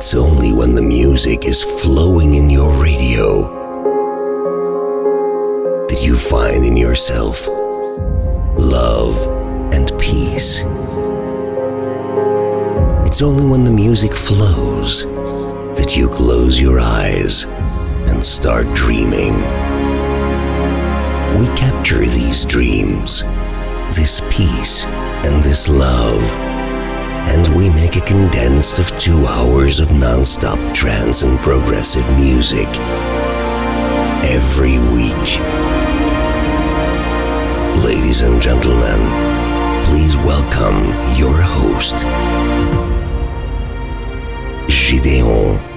It's only when the music is flowing in your radio that you find in yourself love and peace. It's only when the music flows that you close your eyes and start dreaming. We capture these dreams, this peace, and this love, and we make a condensed of two hours of non-stop trance and progressive music every week. Ladies and gentlemen, please welcome your host, Gideon.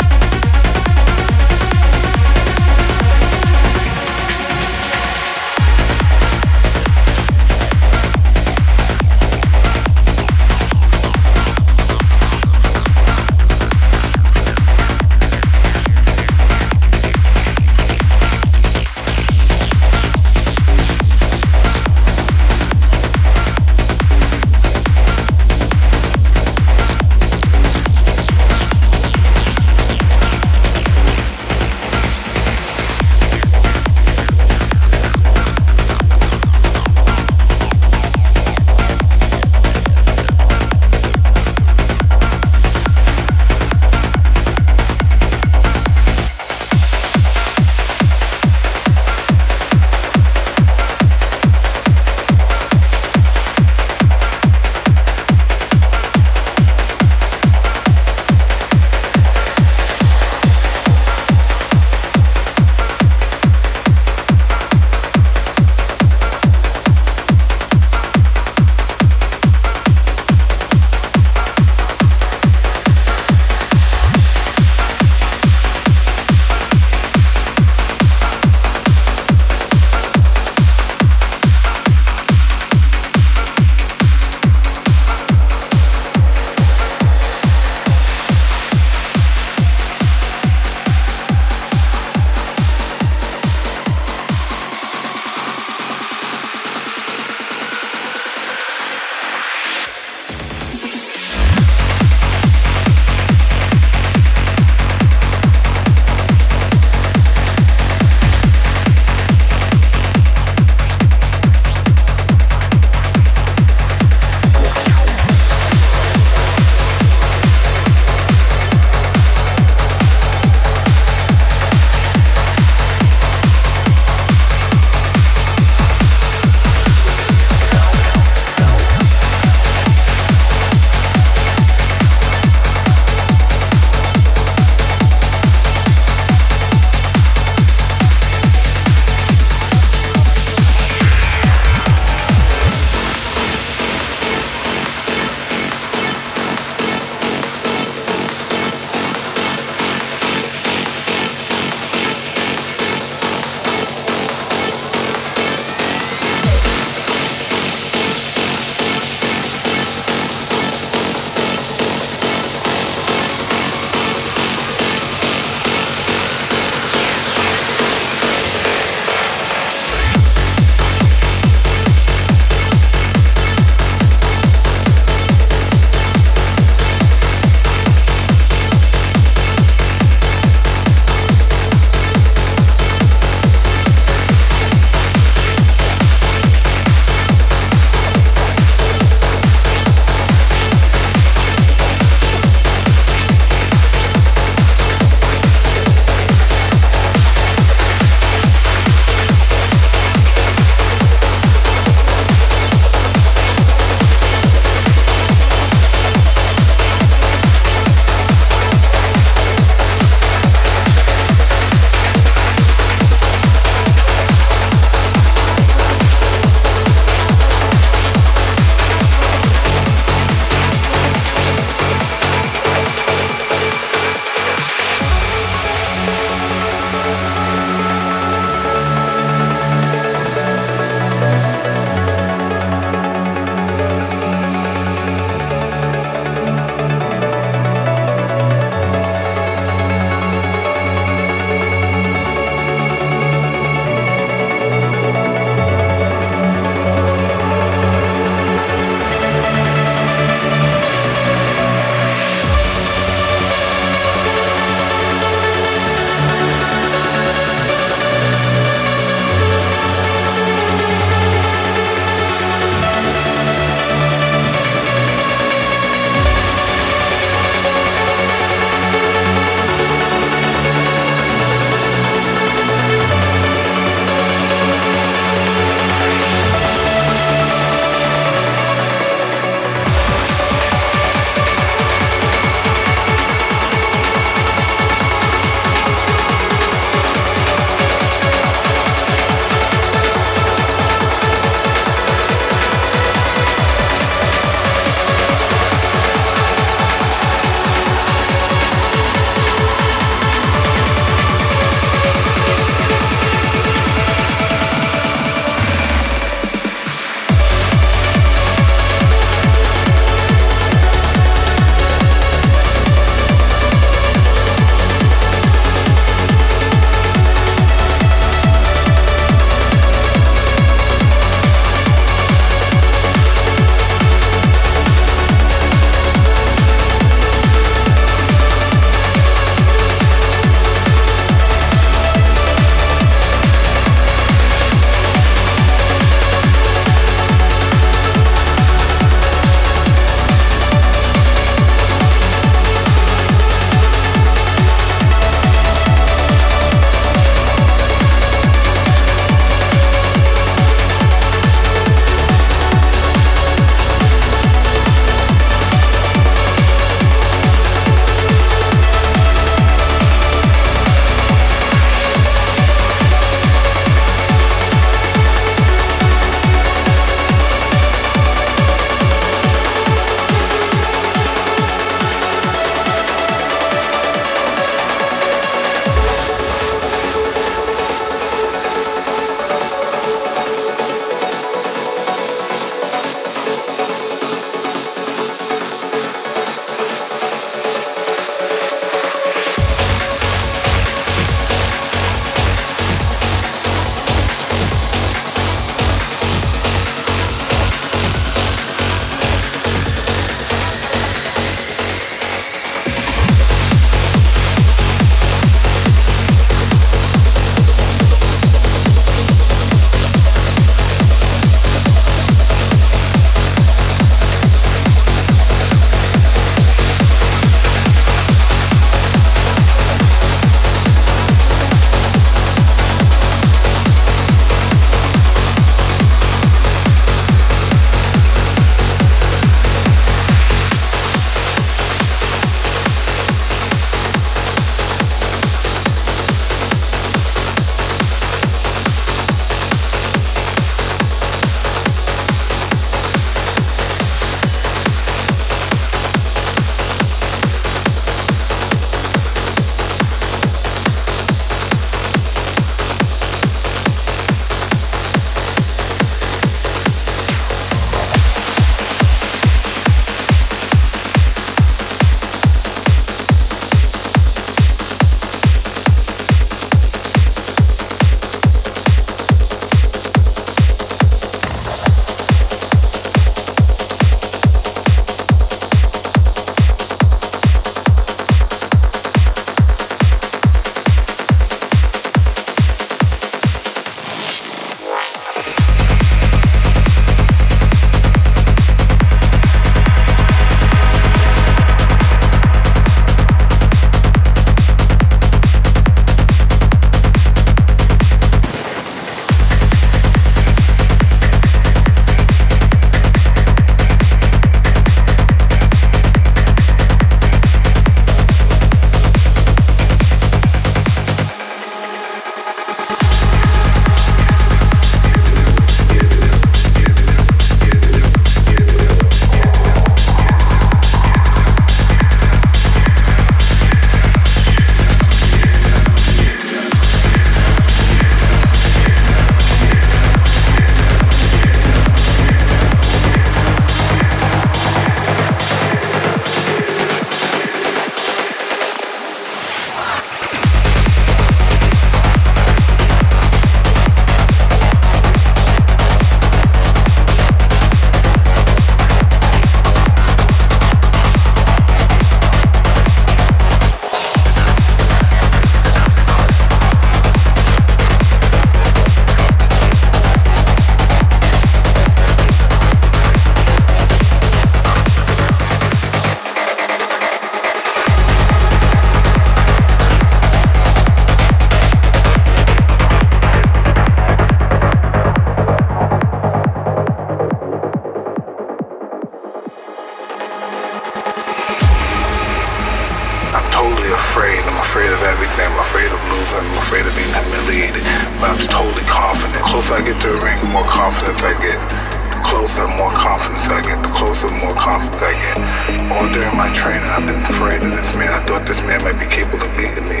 Might be capable of beating me.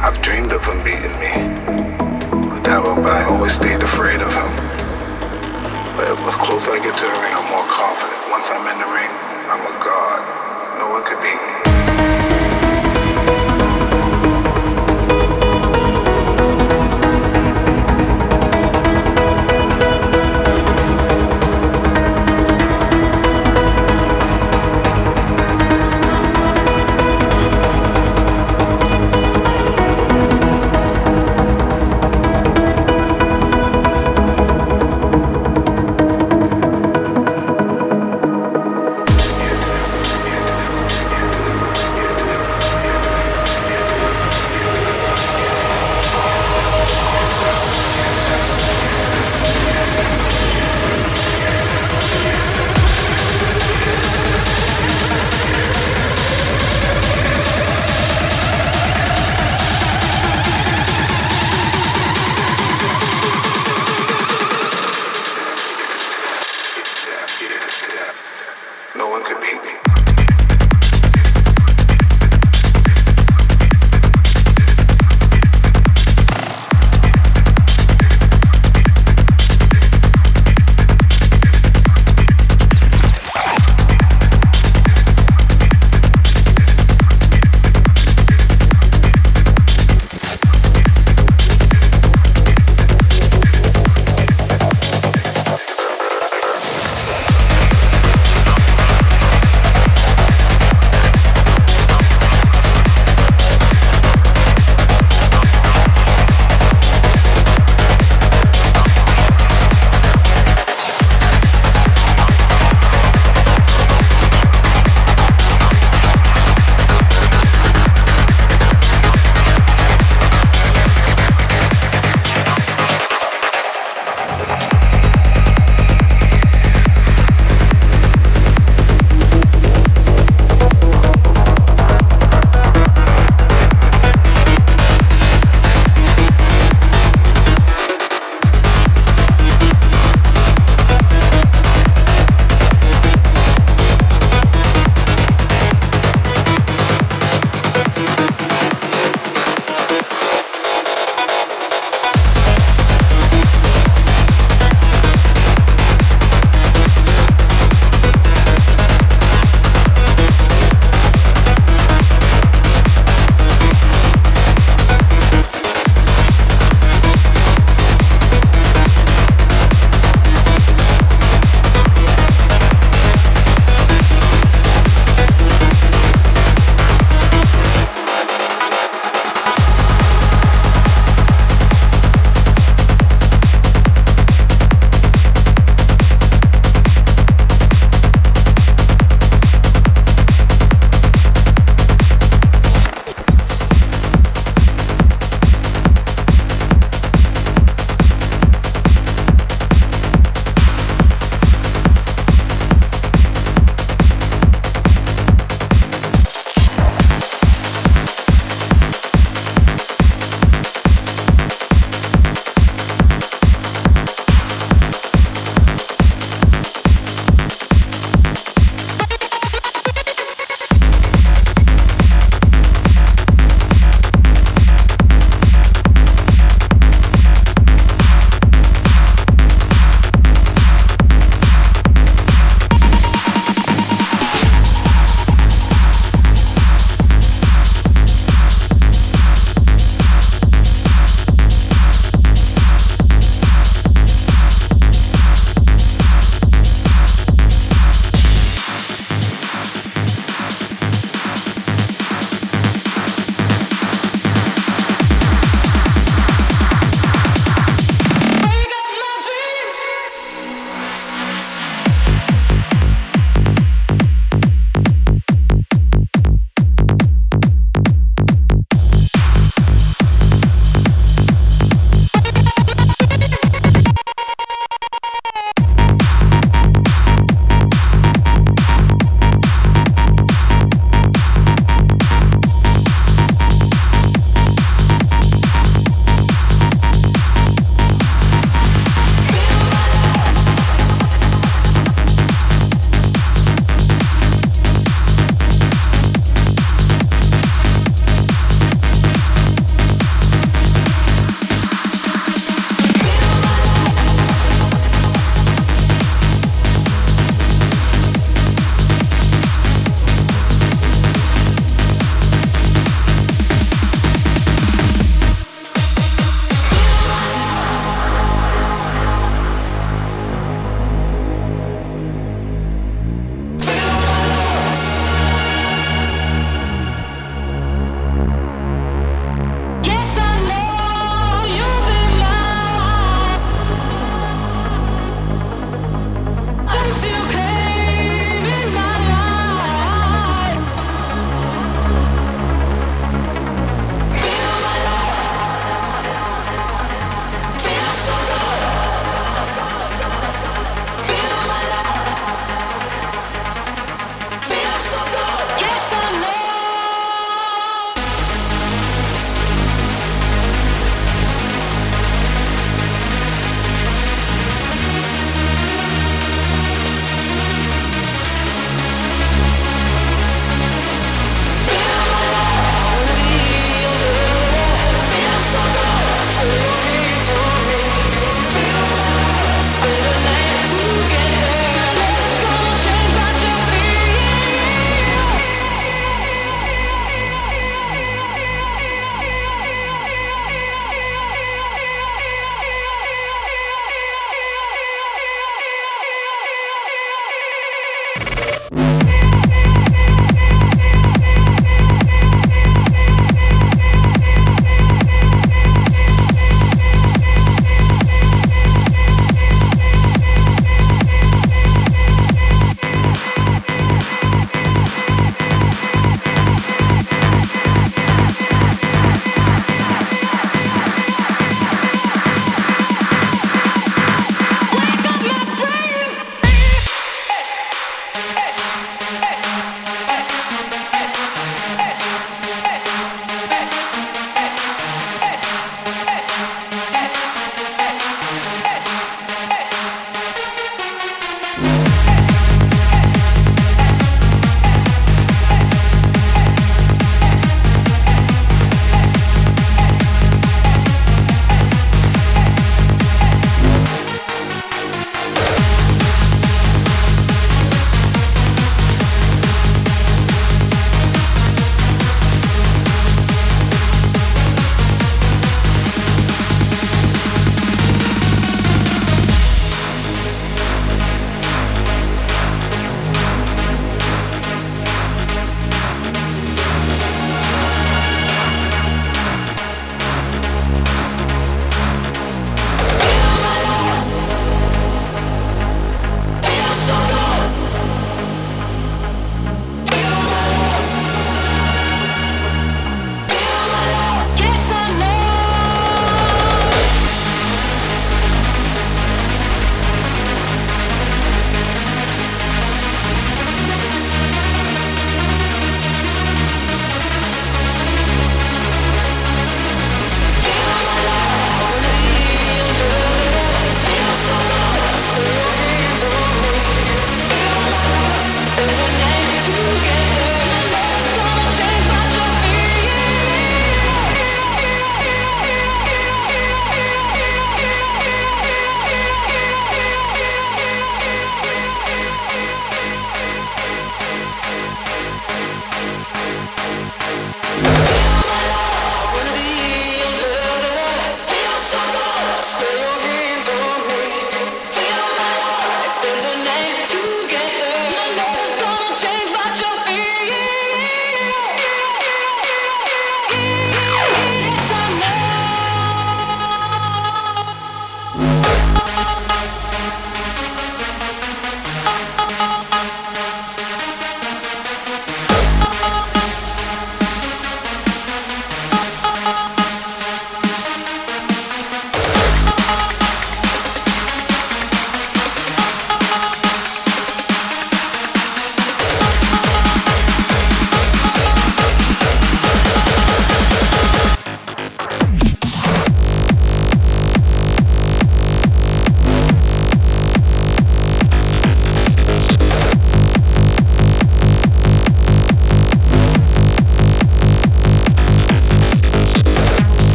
I've dreamed of him beating me. But that but I always stayed afraid of him. But the closer I get to the ring, I'm more confident. Once I'm in the ring, I'm a god. No one could beat me.